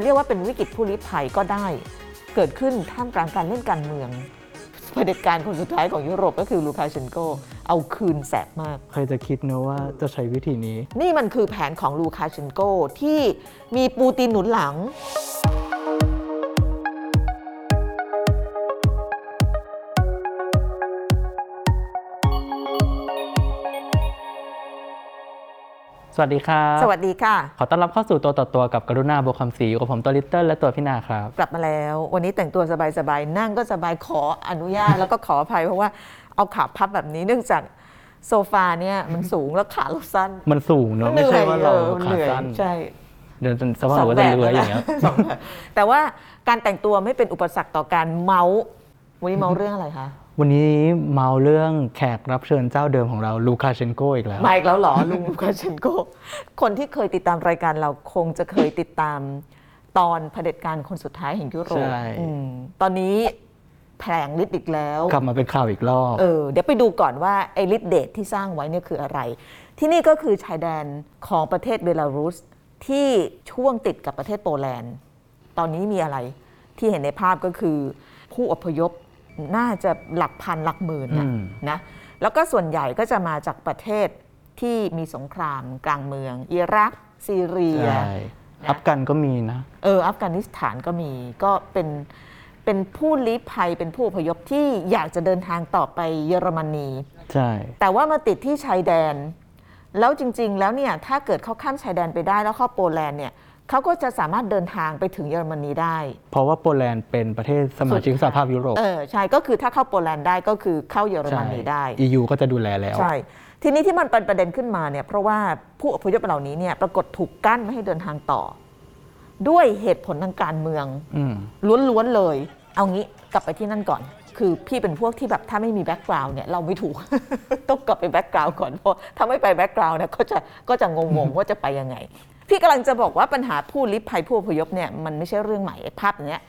จะเรียกว่าเป็นวิกฤตผู้ลี้ภัยก็ได้ เกิดขึ้นท่ามกลางการเล่นการเมืองเผด็จการคนสุดท้ายของยุโรปก็คือลูคาเชนโกเอาคืนแสบมาก ใครจะคิดนะว่าจะใช้วิธีนี้ นี่มันคือแผนของลูคาเชนโกที่มีปูตินหนุนหลัง วัสดีครับสวัสดีค่ะ ขอต้อนรับเข้าสู่ตัวต่อตัวกับกรุณาบัวคำศรีอยู่กับผมตัวลิตเติ้ลและตัวพี่นาครับ กลับมาแล้ว วันนี้แต่งตัวสบายๆนั่งก็สบายขออนุญาต แล้วก็ขออภัยเพราะว่าเอาขาพับแบบนี้เนื่องจากโซฟาเนี่ยมันสูงแล้วขาเราสั้น มันสูงเนอะไม่ใช่ว่าเราออขาเหนื่อยสั้นใช่เดินจนสภาพว่าจะเลื้อยอย่างเงี้ยสองแบบแต่ว่าการแต่งตัวไม่เป็นอุปสรรคต่อการเม้าท์วันนี้เม้าท์เรื่องอะไรคะ วันนี้เม้าท์เรื่องแขกรับเชิญเจ้าเดิมของเราลูคาเชนโกอีกแล้ว มาออีกแล้วเหรอ ลุงลูคาเชนโก คนที่เคยติดตามรายการเราคงจะเคยติดตามตอนเผด็จการคนสุดท้ายแห่งยุโรปใช่ อืมตอนนี้แผลงฤทธิ์อีกแล้ว กลับมาเป็นข่าวอีกรอบ เออเดี๋ยวไปดูก่อนว่าไอ้ฤทธิ์เดชที่สร้างไว้เนี่ยคืออะไร ที่นี่ก็คือชายแดนของประเทศเบลารุสที่ช่วงติดกับประเทศโปแลนด์ ตอนนี้มีอะไรที่เห็นในภาพก็คือผู้อพยพ น่าจะหลักพันหลักหมื่นนะอืมนะแล้วก็ส่วนใหญ่ก็จะมาจากประเทศที่มีสงครามกลางเมือง อิรัก ซีเรียใช่อัฟกันก็มีนะ เออ อัฟกานิสถานก็มีก็เป็นเป็นผู้ลี้ภัยเป็นผู้อพยพที่อยากจะเดินทางต่อไปเยอรมนี ใช่ แต่ว่ามาติดที่ชายแดน แล้วจริง ๆ แล้วเนี่ยถ้าเกิดเขาข้ามชายแดนไปได้แล้วเข้าโปแลนด์เนี่ย เขาก็จะสามารถเดินทางไปถึงเยอรมนีได้ เพราะว่าโปแลนด์เป็นประเทศสมาชิกสหภาพยุโรป เออใช่ก็คือถ้าเข้าโปแลนด์ได้ก็คือเข้าเยอรมนีใช่ได้ EU ก็จะดูแลแล้ว ใช่ ทีนี้ที่มันเป็นประเด็นขึ้นมาเนี่ยเพราะว่าผู้อพยพเหล่านี้เนี่ยปรากฏถูกกั้นไม่ให้เดินทางต่อ ด้วยเหตุผลทางการเมืองอืมล้วนๆเลย เอางี้กลับไปที่นั่นก่อนคือพี่เป็นพวกที่แบบถ้าไม่มี background เนี่ยเราไม่ถูก ต้องกลับไป background ก่อนเพราะถ้าไม่ไป background เนี่ยก็จะก็จะงงๆว่าจะไปยังไง พี่กำลังจะบอกว่าปัญหาผู้ลี้ภัยผู้อพยพเนี่ยมันไม่ใช่เรื่องใหม่ไอ้ภาพอย่างเนี้ย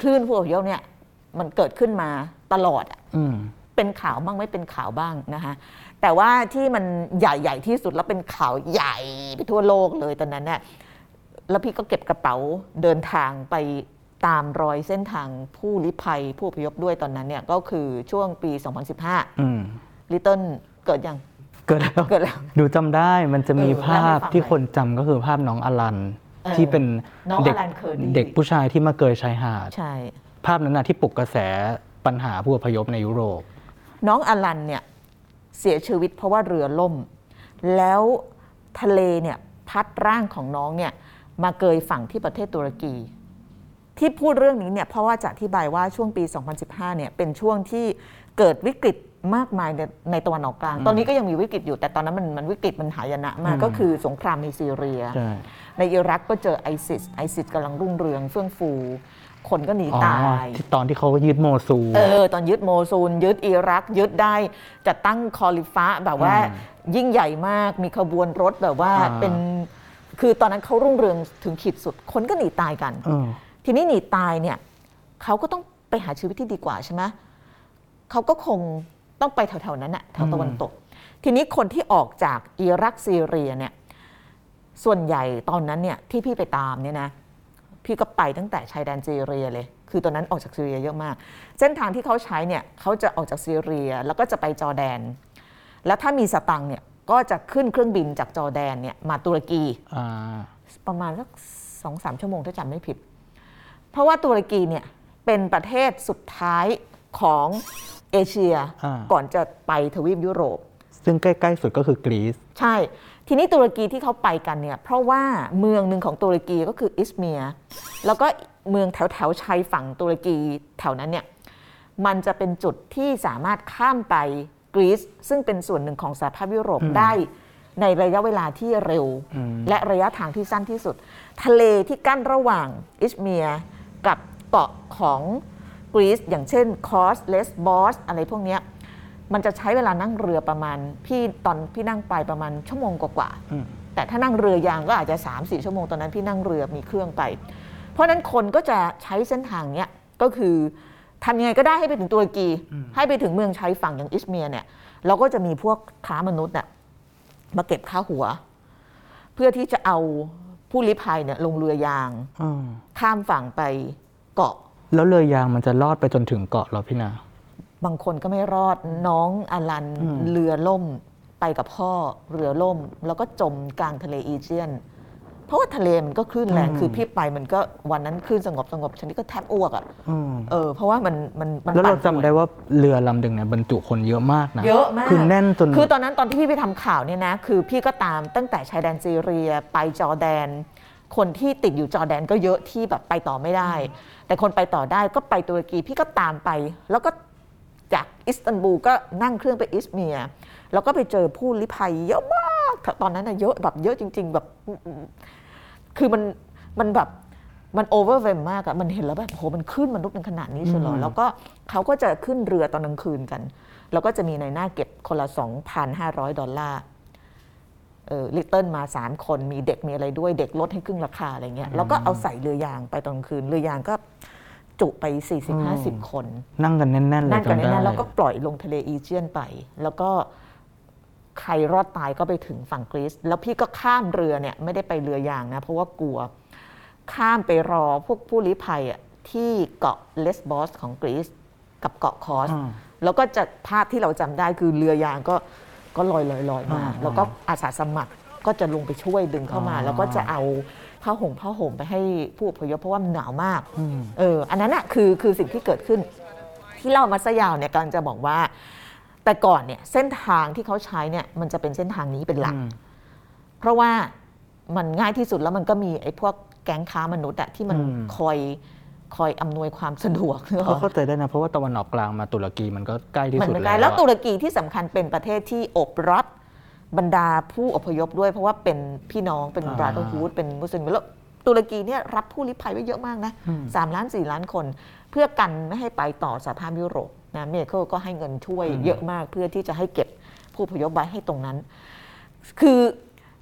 คลื่นผู้อพยพเนี่ยมันเกิดขึ้นมาตลอดอะอืมเป็นข่าวบ้างไม่เป็นข่าวบ้างนะคะแต่ว่าที่มันใหญ่ๆที่สุดแล้วเป็นข่าวใหญ่ไปทั่วโลกเลยตอนนั้นเนี่ยแล้วพี่ก็เก็บกระเป๋าเดินทางไปตามรอยเส้นทางผู้ลี้ภัยผู้อพยพด้วยตอนนั้นเนี่ยก็คือช่วงปี 2015อืมลิตเติ้ลเกิดยัง เกิดแล้วเกิดแล้วดูจำได้มันจะมีเออภาพเล่าให้ฟังที่หน่อยคนจำก็คือภาพน้องอลัน เออที่เป็นน้องเด็กอลันเคอร์ดี้ เด็กผู้ชายที่มาเกยชายหาด ใช่ ภาพนั้นนะที่ปลุกกระแสปัญหาผู้อพยพในยุโรป น้องอลันเนี่ยเสียชีวิตเพราะว่าเรือล่ม แล้วทะเลเนี่ยพัดร่างของน้องเนี่ยมาเกยฝั่งที่ประเทศตุรกี ที่พูดเรื่องนี้เนี่ยเพราะว่าจะอธิบายว่าช่วงปี 2015เนี่ยเป็นช่วงที่เกิดวิกฤต มากมายในในตะวันออกกลาง ตอนนี้ก็ยังมีวิกฤตอยู่ แต่ตอนนั้นมันมันวิกฤตมันหายนะมากอืมก็คือสงครามในซีเรีย ใช่ ในอิรักก็เจอไอซิสไอซิสกำลังรุ่งเรืองเฟื่องฟู คนก็หนีอ๋อตาย ที่ตอนที่เขายึดโมซูล เออตอนยึดโมซูล ยึดอิรัก ยึดได้จะตั้งคอลิฟะแบบว่าอืมยิ่งใหญ่มากมีขบวนรถแบบว่าอ่า เป็น คือตอนนั้นเขารุ่งเรืองถึงขีดสุด คนก็หนีตายกัน เออ ทีนี้หนีตายเนี่ยเขาก็ต้องไปหาชีวิตที่ดีกว่าใช่ไหมเขาก็คง ต้องไปแถวๆนั้นอะแถวตะวันตก ทีนี้คนที่ออกจากอิรักซีเรียเนี่ยส่วนใหญ่ตอนนั้นเนี่ยที่พี่ไปตามเนี่ยนะพี่ก็ไปตั้งแต่ชายแดนซีเรียเลย คือตอนนั้นออกจากซีเรียเยอะมาก เส้นทางที่เขาใช้เนี่ยเขาจะออกจากซีเรียแล้วก็จะไปจอร์แดน แล้วถ้ามีสตังค์เนี่ยก็จะขึ้นเครื่องบินจากจอร์แดนเนี่ยมาตุรกีอ่าประมาณสักสองสามชั่วโมงถ้าจำไม่ผิด เพราะว่าตุรกีเนี่ยเป็นประเทศสุดท้ายของ เอเชียอ่า ก่อนจะไปทวีปยุโรป ซึ่งใกล้ ๆ สุดก็คือกรีซ ใช่ ทีนี้ตุรกีที่เขาไปกันเนี่ย เพราะว่าเมืองหนึ่งของตุรกีก็คืออิสเมียร์แล้วก็เมืองแถวแถวๆชายฝั่งตุรกีแถวนั้นเนี่ย มันจะเป็นจุดที่สามารถข้ามไปกรีซซึ่งเป็นส่วนหนึ่งของสหภาพยุโรปได้ในระยะเวลาที่เร็ว และระยะทางที่สั้นที่สุด ทะเลที่กั้นระหว่างอิสเมียร์กับเกาะของ กรีซอย่างเช่นคอสเลสบอสอะไรพวกเนี้ยมันจะใช้เวลานั่งเรือประมาณ พี่ตอนพี่นั่งไปประมาณชั่วโมงกว่าๆอืมแต่ถ้านั่งเรือยางก็อาจจะ 3 4 ชั่วโมงตอนนั้นพี่นั่งเรือมีเครื่องไป เพราะฉะนั้นคนก็จะใช้เส้นทางเนี้ยก็คือทำยังไงก็ได้ให้ไปถึงตุรกี ให้ไปถึงเมืองชายฝั่งอย่างอิสเมียร์เนี่ยเราก็จะมีพวกค้ามนุษย์น่ะมาเก็บค่าหัว เพื่อที่จะเอาผู้ลี้ภัยเนี่ยลงเรือยางอืมข้ามฝั่งไปเกาะ แล้วเรือยางมันจะลอดไปจนถึงเกาะเหรอพี่นา บางคนก็ไม่รอดน้องอลันอืม เรือล่มไปกับพ่อเรือล่ม แล้วก็จมกลางทะเลอีเจียน เพราะว่าทะเลมันก็คลื่นแรงคือพี่ไปมันก็วันนั้นคลื่นสงบสงบชนิดก็แทบอ้วกอะ่ะอืมเออเพราะว่ามันมันมันแล้วเราปั่นจำป่วยได้ว่าเรือลำหนึ่งเนี่ยบรรจุคนเยอะมากนะเยอะมาก คือแน่นจน คือตอนนั้นตอนที่พี่ไปทำข่าวเนี่ยนะ คือพี่ก็ตามตั้งแต่ชายแดนซีเรียไปจอร์แดน คนที่ติดอยู่จอร์แดนก็เยอะที่แบบไปต่อไม่ได้ แต่คนไปต่อได้ก็ไปตุรกีพี่ก็ตามไป แล้วก็จากอิสตันบูลก็นั่งเครื่องไปอิสเมียร์แล้วก็ไปเจอผู้ลี้ภัยเยอะมาก ตอนนั้นนะเยอะแบบเยอะจริง ๆ แบบ คือมันมันแบบมันโอเวอร์เวมมากอะมันเห็นแล้วแบบโหมันขึ้นมนุษย์มันขนาดนี้เชียวเหรออืมแล้วก็เขาก็จะขึ้นเรือตอนกลางคืนกัน แล้วก็จะมีในหน้าเก็บคนละ 2,500 ดอลลาร์เออ ลิตเติ้ลมา3คนมีเด็กมีอะไรด้วยเด็กลดให้ครึ่งราคาอะไรเงี้ยแล้วก็เอาใส่เรือยางไปตอนกลางคืนเรือยางก็จุไป 40-50 คน นั่งกันแน่นๆเลยนั่นกันจำได้นั้นแล้วก็ปล่อยลงทะเลอีเจียนไป แล้วก็ใครรอดตายก็ไปถึงฝั่งกรีซแล้วพี่ก็ข้ามเรือเนี่ยไม่ได้ไปเรือยางนะ เพราะว่ากลัวข้ามไปรอพวกผู้ลี้ภัยอะที่เกาะเลสบอสของกรีซกับเกาะคอสอ่าแล้วก็จะภาพที่เราจำได้คือเรือยางก็ ก็ลอยลอยลอยมาอ่าแล้วก็อาสาสมัครก็จะลงไปช่วยดึงเข้ามาอ่าแล้วก็จะเอาผ้าห่มผ้าห่มไปให้ผู้อพยพเพราะว่ามันหนาวมากอืมเอออันนั้นอะคือคือสิ่งที่เกิดขึ้น ที่เล่ามาซะยาวเนี่ยกำลังจะบอกว่า แต่ก่อนเนี่ยเส้นทางที่เขาใช้เนี่ยมันจะเป็นเส้นทางนี้เป็นหลักอืมเพราะว่ามันง่ายที่สุดแล้วมันก็มีไอ้พวกแก๊งค้ามนุษย์อะที่มันอืมคอย คอยอำนวยความสะดวกเขาเข้าใจได้นะ เพราะว่าตะวันออกกลางมาตุรกีมันก็ใกล้ที่มันสุดไม่แล้ไกลวแล้วตุอะรกีที่สำคัญเป็นประเทศที่อบรับบรรดาผู้อพยพด้วย เพราะว่าเป็นพี่น้องเป็นอ่าบรา h อ r ฮูดเป็นมุสลิมแล้วตุรกีเนี่ยรับผู้ลี้ภัยไว้เยอะมากนะอืมสามล้านสี่ล้านคน เพื่อกันไม่ให้ไปต่อสหภาพยุโรปนะเมเคิลก็ให้เงินช่วยเยอะมากเพื่อที่จะให้เก็บผู้อพยพไว้ให้ตรงนั้น คือ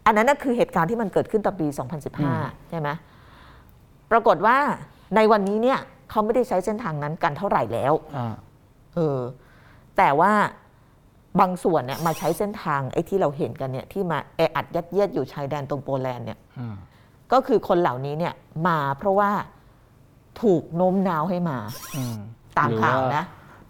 อันนั้นน่ะคือเหตุการณ์ที่มันเกิดขึ้นตอนปี 2015 ใช่ไหมปรากฏว่า ในวันนี้เนี่ยเขาไม่ได้ใช้เส้นทางนั้นกันเท่าไหร่แล้วอ่าเออแต่ว่าบางส่วนเนี่ยมาใช้เส้นทางไอ้ที่เราเห็นกันเนี่ยที่มาแออัดยัดเยียดอยู่ชายแดนตรงโปแลนด์เนี่ยอืมก็คือคนเหล่านี้เนี่ยมาเพราะว่าถูกโน้มน้าวให้มาอืม ตามหรือข่าวว่านะ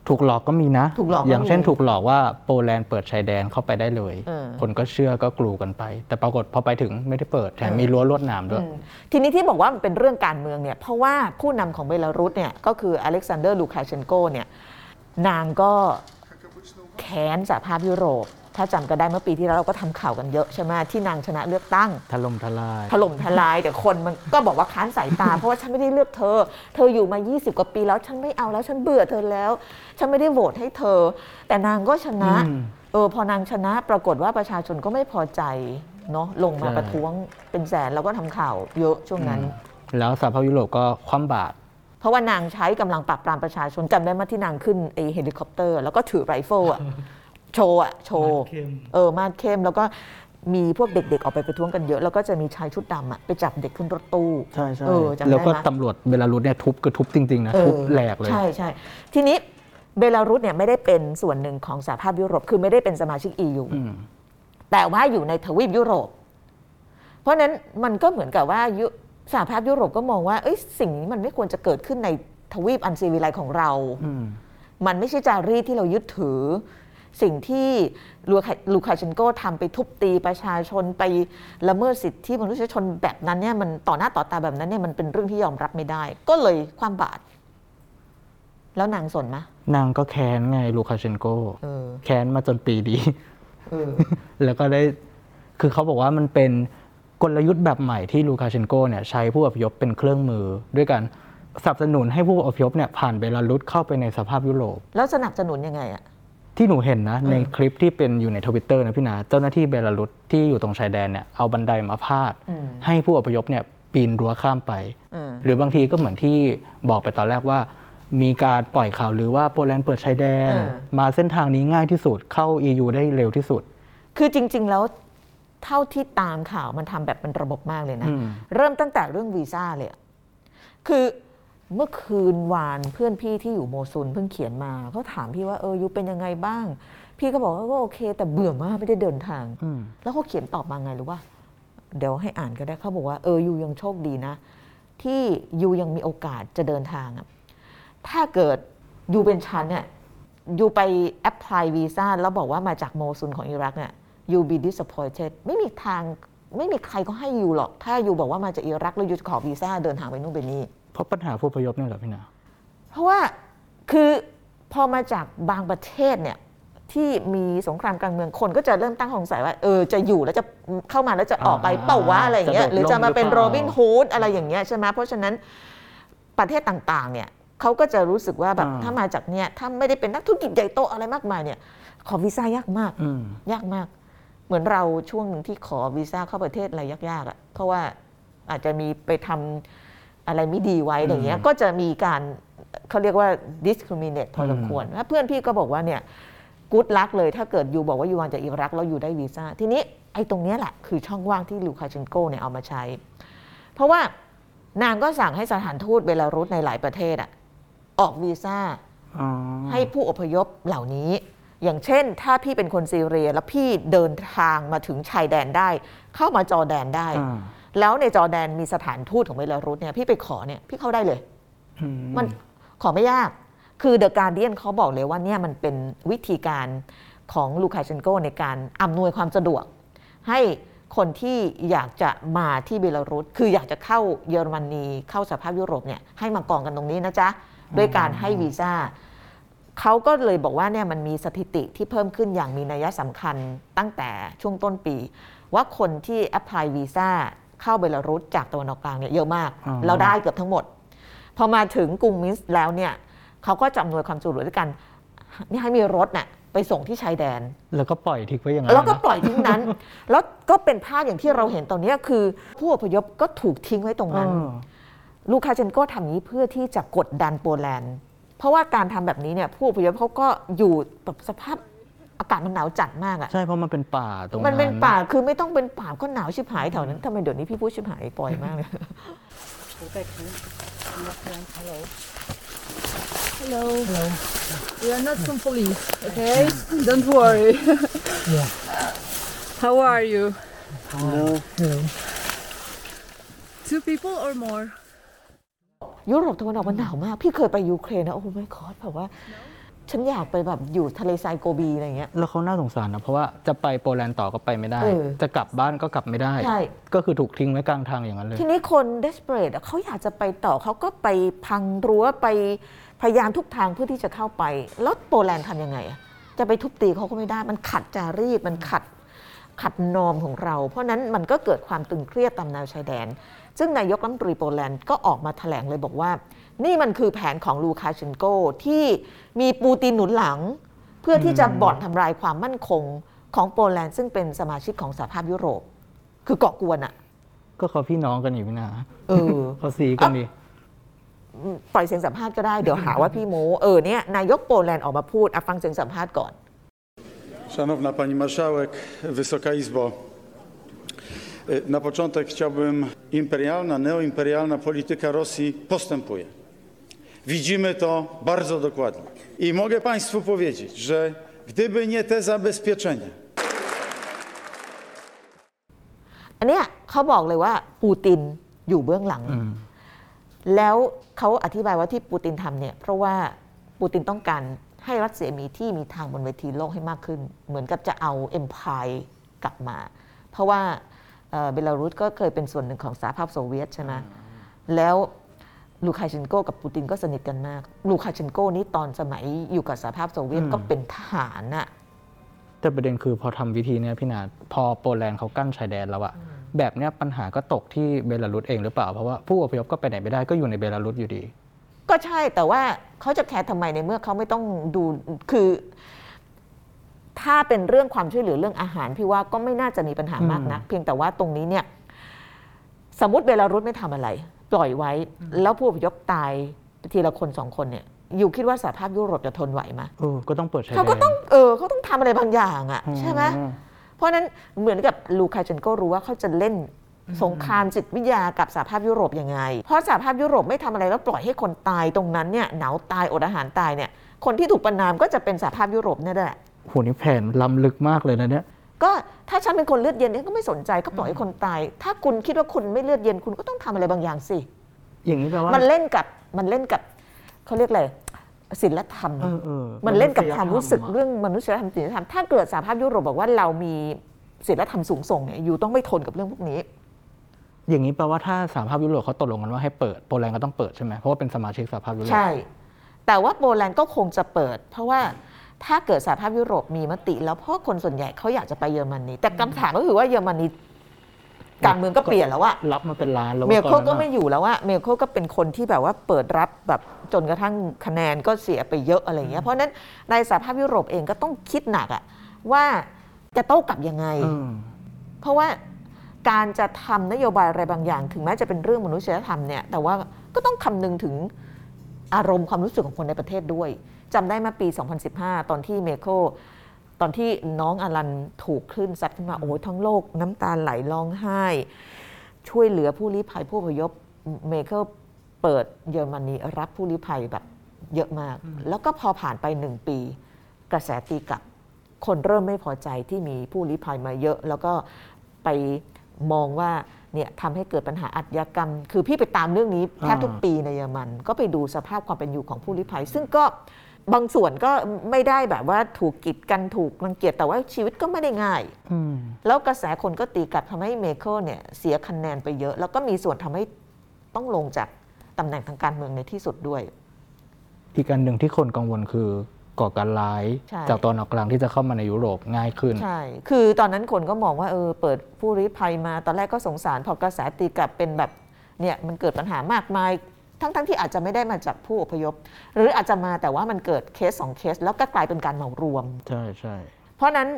ถูกหลอกก็มีนะ ถูกหลอกก็มีอย่างเช่นถูกหลอกว่าโปแลนด์เปิดชายแดนเข้าไปได้เลย เออ คนก็เชื่อก็กรูกันไป แต่ปรากฏพอไปถึงไม่ได้เปิดแถมมีรั้วลวดหนามด้วย อืมทีนี้ที่บอกว่ามันเป็นเรื่องการเมืองเนี่ยเพราะว่าผู้นำของเบลารุสเนี่ยก็คืออเล็กซานเดอร์ลูคาเชนโกเนี่ยนางก็แค้นสหภาพยุโรป ถ้าจำกันได้เมื่อปีที่แล้วเราก็ทำข่าวกันเยอะใช่ไหมที่นางชนะเลือกตั้ง ถล่มทลาย ถล่มทลายแต่คนมันก็บอกว่าค้านสายตา เพราะว่าฉันไม่ได้เลือกเธอ เธออยู่มา 20 กว่าปีแล้วฉันไม่เอาแล้วฉันเบื่อเธอแล้ว ฉันไม่ได้โหวตให้เธอ แต่นางก็ชนะอืม เออพอนางชนะปรากฏว่าประชาชนก็ไม่พอใจเนาะลงมาใช่ประท้วงเป็นแสนแล้วก็ทำข่าวเยอะช่วงนั้น แล้วสหภาพยุโรปก็คว่ำบาตร เพราะว่านางใช้กำลังปราบปรามประชาชนจำได้ไหมที่นางขึ้นไอเฮลิคอปเตอร์ แล้วก็ถือไรเฟิลอะ โชว์อะโชว์มาดเข้ม เออมาดเข้มแล้วก็มีพวกเด็กๆออกไปประท้วงกันเยอะ แล้วก็จะมีชายชุดดำอะไปจับเด็กขึ้นรถตู้ใช่ใช่ เออจำได้แล้วก็ไหม ตำรวจเบลารุสเนี่ยทุบก็ทุบจริงๆนะเออทุบแหลกเลย ใช่ใช่ทีนี้เบลารุสเนี่ยไม่ได้เป็นส่วนหนึ่งของสหภาพยุโรปคือไม่ได้เป็นสมาชิก EU อืม แต่ว่าอยู่ในทวีปยุโรป เพราะฉะนั้นมันก็เหมือนกับว่ายุสหภาพยุโรปก็มองว่าเอ้ยสิ่งนี้มันไม่ควรจะเกิดขึ้นในทวีปอันซีวิไลซ์ของเรา อืม มันไม่ใช่จารีตที่เรายึดถือ สิ่งที่ลูคาลูคาเชนโกทำไปทุบตีประชาชนไปละเมิดสิทธิมนุษยชนแบบนั้นเนี่ยมันต่อหน้าต่อตาแบบนั้นเนี่ยมันเป็นเรื่องที่ยอมรับไม่ได้ ก็เลยคว่ำบาตรแล้วนางสนไหมนางก็แค้นไงลูคาเชนโกเออแค้นมาจนปีดีเออแล้วก็ได้คือเขาบอกว่ามันเป็นกลยุทธ์แบบใหม่ที่ลูคาเชนโกเนี่ยใช้ผู้อพยพเป็นเครื่องมือ ด้วยการสนับสนุนให้ผู้อพยพเนี่ยผ่านเบลารุสเข้าไปในสหภาพยุโรป แล้วสนับสนุนยังไงอะ ที่หนูเห็นนะ ในคลิปที่เป็นอยู่ในทวิตเตอร์นะพี่นา เจ้าหน้าที่เบลารุสที่อยู่ตรงชายแดนเนี่ยเอาบันไดมาพาดอืมให้ผู้อพยพเนี่ยปีนรั้วข้ามไปเออหรือบางทีก็เหมือนที่บอกไปตอนแรกว่า มีการปล่อยข่าวลือว่าโปแลนด์เปิดชายแดนเออมาเส้นทางนี้ง่ายที่สุดเข้า EU ได้เร็วที่สุด คือจริง ๆ แล้วเท่าที่ตามข่าวมันทำแบบเป็นระบบมากเลยนะอืมเริ่มตั้งแต่เรื่องวีซ่าเลยอะคือ เมื่อคืนวานเพื่อนพี่ที่อยู่โมซุนเพิ่งเขียนมาเขาถามพี่ว่าเออยูเป็นยังไงบ้าง พี่ก็บอกว่าก็โอเค แต่เบื่อมากไม่ได้เดินทางอืมแล้วเขาเขียนตอบมาไงรู้ว่า เดี๋ยวให้อ่านก็ได้เขาบอกว่าเออยูยังโชคดีนะ ที่ยูยังมีโอกาสจะเดินทางอะถ้าเกิดยูเป็นฉันเนี่ยยูไปแอพพลายวีซ่าแล้วบอกว่ามาจากโมซุนของอิรักเนี่ยยู be disappointed ไม่มีทางไม่มีใครก็ให้ยูหรอก ถ้ายูบอกว่ามาจากอิรักแล้วยูจะขอวีซ่าเดินทางไปนู่นไปนี่ เพราะปัญหาผู้อพยพเนี่ยเหรอพี่นาเพราะว่าคือพอมาจากบางประเทศเนี่ยที่มีสงครามกลางเมืองคนก็จะเริ่มตั้งสงสัยว่าเออจะอยู่แล้วจะเข้ามาแล้วจะออกไปเป้าวะอะไรอย่างเงี้ยหรือจะมาเป็นโรบินฮูดอะไรอย่างเงี้ยใช่ไหมเพราะฉะนั้นประเทศต่างๆ เนี่ยเขาก็จะรู้สึกว่าแบบถ้ามาจากเนี่ยถ้าไม่ได้เป็นนักธุรกิจใหญ่โตอะไรมากมายเนี่ย ขอวีซ่ายากมากอืมยากมาก เหมือนเราช่วงหนึ่งที่ขอวีซ่าเข้าประเทศอะไรยากๆอะ่ะเพราะว่าอาจจะมีไปทำ อะไรไม่ดีไว้อย่างเงี้ยก็จะมีการเขาเรียกว่า discriminate พอสมควรแล้วเพื่อนพี่ก็บอกว่าเนี่ยกู๊ดลักเลยถ้าเกิดยูบอกว่ายูมาจากอิรักแล้วยูได้วีซ่าทีนี้ไอ้ตรงเนี้ยแหละคือช่องว่างที่ลูคาเชนโกเนี่ยเอามาใช้ เพราะว่านางก็สั่งให้สถานทูตเบลารุสในหลายประเทศอะออกวีซ่าอ๋อให้ผู้อพยพเหล่านี้ อย่างเช่น ถ้าพี่เป็นคนซีเรีย แล้วพี่เดินทางมาถึงชายแดนได้ เข้ามาจอร์แดนได้อ่าแล้วในจอร์แดนมีสถานทูตของเบลารุสเนี่ยพี่ไปขอเนี่ยพี่เข้าได้เลยอืมมันขอไม่ยาก คือ The Guardian เขาบอกเลยว่าเนี่ยมันเป็นวิธีการของลูคาเชนโกในการอำนวยความสะดวก ให้คนที่อยากจะมาที่เบลารุสคืออยากจะเข้าเยอรมนีเข้าสหภาพยุโรปเนี่ยให้มากองกันตรงนี้นะจ๊ะด้วยการให้วีซ่า เขาก็เลยบอกว่าเนี่ยมันมีสถิติที่เพิ่มขึ้นอย่างมีนัยสำคัญตั้งแต่ช่วงต้นปี ว่าคนที่แอพพลายวีซ่าเข้าเบลารุสจากตะวันออกกลางเนี่ยเยอะมาก อ๋อ เราได้เกือบทั้งหมด พอมาถึงกรุงมินส์แล้วเนี่ยเขาก็จะอำนวยความสะดวกด้วยกันนี่ให้มีรถน่ะไปส่งที่ชายแดน แล้วก็ปล่อยทิ้งไว้อย่างนั้นแล้วก็นะปล่อยทิ้งนั้น แล้วก็เป็นภาพอย่างที่เราเห็นตอนนี้คือ ผู้อพยพก็ถูกทิ้งไว้ตรงเอนั้น อ ลูคาเชนโกทำอย่างนี้เพื่อที่จะกดดันโปแลนด์ เพราะว่าการทำแบบนี้เนี่ยผู้อพยพเขาก็อยู่แบบสภาพอากาศมันหนาวจัดมากอะใช่เพราะมันเป็นป่าตรงนั้นมันเป็นป่าคือไม่ต้องเป็นป่าก็หนาวชิบหายแถวนั้นทำไมเดี๋ยวนี้พี่พูดชิบหายปล่อยมากเลย Hello. Hello. We are not from police, okay? Don't worry. Yeah. How are you? Hello. Hello. Two people or more? ยุโรปตะวันออกมันหนาวมาก พี่เคยไปยูเครนนะ โอ้ไม่คอสแบบว่า ฉันอยากไปแบบอยู่ทะเลทรายโกบีอะไรอย่างเงี้ย แล้วเขาน่าสงสารนะ เพราะว่าจะไปโปแลนด์ต่อก็ไปไม่ได้ เออจะกลับบ้านก็กลับไม่ได้ ใช่ ก็คือถูกทิ้งไว้กลางทางอย่างนั้นเลย ทีนี้คน desperate อะเขาอยากจะไปต่อเขาก็ไปพังรั้วไปพยายามทุกทางเพื่อที่จะเข้าไป แล้วโปแลนด์ทำยังไงอะจะไปทุบตีเขาก็ไม่ได้ มันขัดจารีตมันขัดขัด norm ของเรา เพราะฉะนั้นมันก็เกิดความตึงเครียดตามแนวชายแดน ซึ่งนายกรัฐมนตรีโปแลนด์ก็ออกมาแถลงเลยบอกว่า นี่มันคือแผนของลูคาเชนโกที่มีปูตินหนุนหลัง เพื่อที่จะบ่อนทำลายความมั่นคงของโปแลนด์ซึ่งเป็นสมาชิกของสหภาพยุโรป คือก่อกวนอะก็เขาพี่น้องกันอยู่พี่นาเออเขาซีกันนี่ปล่อยเสียงสัมภาษณ์ก็ได้เดี๋ยวหาว่าพี่โมเออเนี่ยนายกโปแลนด์ออกมาพูดอะฟังเสียงสัมภาษณ์ก่อน Szanowna Pani Marszałek, Wysoka Izbo. Y, Na początek chciałbym, imperialna, neoimperialna polityka Rosji postępuje. Widzimy to bardzo dokładnie. I mogę Państwu powiedzieć, że gdyby nie te zabezpieczenia, อันเนี้ยเขาบอกเลยว่าปูตินอยู่เบื้องหลัง แล้วเขาอธิบายว่าที่ปูตินทำเนี่ยเพราะว่าปูตินต้องการให้รัสเซียมีที่มีทางบนเวทีโลกให้มากขึ้น เหมือนกับจะเอา empire กลับมา เพราะว่า เอ่อเบลารุสก็เคยเป็นส่วนหนึ่งของสหภาพโซเวียตใช่ไหมแล้วลูคาเชนโกกับปูตินก็สนิทกันมาก ลูคาเชนโกนี่ตอนสมัยอยู่กับสหภาพโซเวียตก็เป็นทหารน่ะแต่ประเด็นคือพอทำวิธีเนี้ยพี่นาพอโปแลนด์เขากั้นชายแดนแล้วอะแบบเนี้ยปัญหาก็ตกที่เบลารุสเองหรือเปล่า เพราะว่าผู้อพยพก็ไปไหนไม่ได้ก็อยู่ในเบลารุสอยู่ดี ก็ใช่แต่ว่าเขาจะแคร์ทำไมในเมื่อเขาไม่ต้องดูคือ ถ้าเป็นเรื่องความช่วยเหลือเรื่องอาหารพี่ว่าก็ไม่น่าจะมีปัญหามากนะเพียงแต่ว่าตรงนี้เนี่ยสมมติเบลารุสไม่ทำอะไร ปล่อยไว้ แล้วผู้อพยพตายทีละคนสองคนเนี่ยอยู่คิดว่าสหภาพยุโรปจะทนไหวไหมเออก็ต้องเปิดชายแดนเขาก็ต้องเออเขาต้องทำอะไรบางอย่างอะ่ะอืมใช่ไหมเพราะฉะนั้นเหมือนกับลูคาเชนโกรู้ว่าเขาจะเล่นสงครามจิตวิทยากับสหภาพยุโรปยังไง เพราะสหภาพยุโรปไม่ทำอะไรแล้วปล่อยให้คนตายตรงนั้นเนี่ยหนาวตายอดอาหารตายเนี่ยคนที่ถูกประนามก็จะเป็นสหภาพยุโรปเนี่ยแหละ โหนี่แผนล้ำลึกมากเลยนะเนี่ย ก็ถ้าฉันเป็นคนเลือดเย็นเนี่ยก็ไม่สนใจก็ปล่อยให้คนตาย ถ้าคุณคิดว่าคุณไม่เลือดเย็นคุณก็ต้องทำอะไรบางอย่างสิ อย่างนี้แปลว่า มันเล่นกับมันเล่นกับเขาเรียกอะไรศีลธรรม เออเออมันเล่นกับความรู้สึกมนุษยธรรมอะเรื่องมนุษยธรรมศีลธรรมถ้าเกิดสหภาพยุโรปบอกว่าเรามีศีลธรรมสูงส่งเนี่ยอยู่ต้องไม่ทนกับเรื่องพวกนี้ อย่างนี้แปลว่าถ้าสหภาพยุโรปเขาตกลงกันว่าให้เปิดโปแลนด์ก็ต้องเปิดใช่ไหมเพราะว่าเป็นสมาชิกสหภาพยุโรป ใช่ แต่ว่าโปแลนด์ก็คงจะเปิด เพราะว่า ถ้าเกิดสหภาพยุโรปมีมติ แล้วเพราะคนส่วนใหญ่เขาอยากจะไปเยอรมนีแต่คำถามก็คือว่าเยอรมนีการเมืองก็เปลี่ยนแล้วอะรับมาเป็นล้านแล้วเมลโคตอนนั้นก็อะไม่อยู่แล้วอะเมลโคก็เป็นคนที่แบบว่าเปิดรับแบบจนกระทั่งคะแนนก็เสียไปเยอะอะไรอย่างเงี้ยเพราะฉะนั้นในสหภาพยุโรปเองก็ต้องคิดหนักอะว่าจะโต้กลับยังไงอืมเพราะว่าการจะทำนโยบายอะไรบางอย่าง ถึงแม้จะเป็นเรื่องมนุษยธรรมเนี่ยแต่ว่าก็ต้องคำนึงถึงอารมณ์ความรู้สึกของคนในประเทศด้วย จำได้มาปี 2015 ตอนที่เมโคตอนที่น้องอลันถูกคลื่นซัดขึ้นมาโอ้ยทั้งโลกน้ำตาไหลร้องไห้ ช่วยเหลือผู้ลี้ภัยผู้อพยพเมเคิลเปิดเยอรมนีรับผู้ลี้ภัยแบบเยอะมาก แล้วก็พอผ่านไปหนึ่งปี กระแสตีกลับ คนเริ่มไม่พอใจที่มีผู้ลี้ภัยมาเยอะ แล้วก็ไปมองว่าเนี่ยทำให้เกิดปัญหาอาชญากรรม คือพี่ไปตามเรื่องนี้แทบทุกปีในเยอรมัน ก็ไปดูสภาพความเป็นอยู่ของผู้ลี้ภัย ซึ่งก็ บางส่วนก็ไม่ได้แบบว่าถูกกีดกันถูกรังเกียจแต่ว่าชีวิตก็ไม่ได้ง่ายอืมแล้วกระแสคนก็ตีกลับทำให้เมเคิลเนี่ยเสียคะแนนไปเยอะ แล้วก็มีส่วนทำให้ต้องลงจากตำแหน่งทางการเมืองในที่สุดด้วย อีกอันหนึ่งที่คนกังวลคือก่อการร้าย ใช่ จากตอนออกกลางที่จะเข้ามาในยุโรปง่ายขึ้น ใช่ คือตอนนั้นคนก็มองว่าเออเปิดผู้ริภัยมา ตอนแรกก็สงสาร พอกระแสตีกลับเป็นแบบเนี่ยมันเกิดปัญหามากมาย ทั้งๆทที่อาจจะไม่ได้มาจากผู้อพยพ หรืออาจจะมาแต่ว่ามันเกิดเคสสองเคส แล้วก็กลายเป็นการเหมารวม ใช่ใช่เพราะฉะนั้น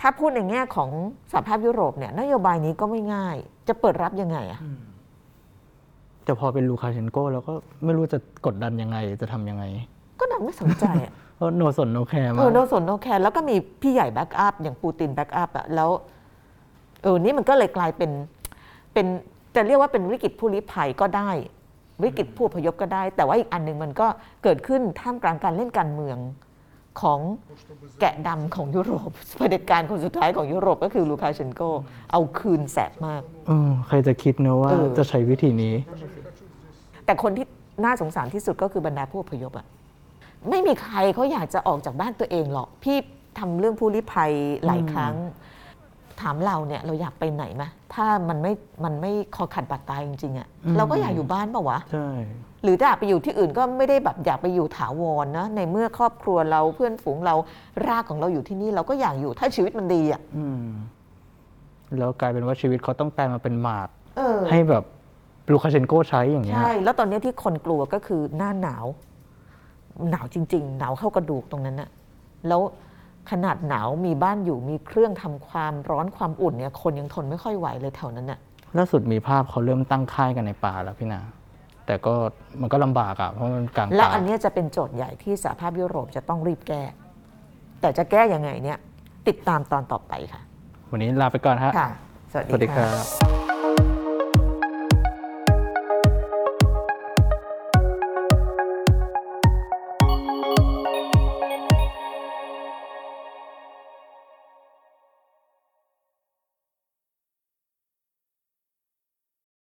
ถ้าพูดในแง่ของสหภาพยุโรปเนี่ยนโยบายนี้ก็ไม่ง่าย จะเปิดรับยังไงอะแต่พอเป็นลูคาเชนโกแล้วก็ไม่รู้จะกดดันยังไงจะทำยังไง ก็นังไม่สนใจอะเพราะ no สน no care เอมาอก no สน no care แล้วก็มีพี่ใหญ่ backup อย่างปูติน backup อะแล้วเออนี่มันก็เลยกลายเป็นเป็นจะเรียกว่าเป็นวิกฤตผู้ลี้ภัยก็ได้ วิกฤตผู้อพยพก็ได้ แต่ว่าอีกอันหนึ่งมันก็เกิดขึ้นท่ามกลางการเล่นการเมืองของแกะดำของยุโรปเผด็จการคนสุดท้ายของยุโรปก็คือลูคาเชนโก เอาคืนแสบมากเออใครจะคิดเนอะว่าเออจะใช้วิธีนี้ แต่คนที่น่าสงสารที่สุดก็คือบรรดาผู้อพยพอะไม่มีใครเขาอยากจะออกจากบ้านตัวเองหรอก พี่ทำเรื่องผู้ลี้ภัยหลายครั้ง ถามเราเนี่ยเราอยากไปไหนไหมถ้ามันไม่มันไม่คอขัดบาดตายจริงๆอะอืมเราก็อยากอยู่บ้านเปล่าวะ ใช่ หรือถ้าอยากไปอยู่ที่อื่นก็ไม่ได้แบบอยากไปอยู่ถาวรนะในเมื่อครอบครัวเราเพื่อนฝูงเรารากของเราอยู่ที่นี่เราก็อยากอยู่ถ้าชีวิตมันดีอะอืม แล้วกลายเป็นว่าชีวิตเขาต้องแปลมาเป็นหมาก เออให้แบบลูคาเชนโกใช้อย่างเงี้ย ใช่ แล้วตอนนี้ที่คนกลัวก็คือหน้าหนาว หนาวจริง ๆ หนาวเข้ากระดูกตรงนั้นน่ะแล้ว ขนาดหนาวมีบ้านอยู่มีเครื่องทำความร้อนความอุ่นเนี่ยคนยังทนไม่ค่อยไหวเลยแถวนั้นน่ะล่าสุดมีภาพเขาเริ่มตั้งค่ายกันในป่าแล้วพี่นาแต่ก็มันก็ลำบากอะเพราะมันกลางและป่าอันเนี้ยจะเป็นโจทย์ใหญ่ที่สหภาพยุโรปจะต้องรีบแก้ แต่จะแก้ยังไงเนี่ย ติดตามตอนต่อไปค่ะ วันนี้ลาไปก่อนฮะค่ะสวัสสวัสดีดีคค่ะรับ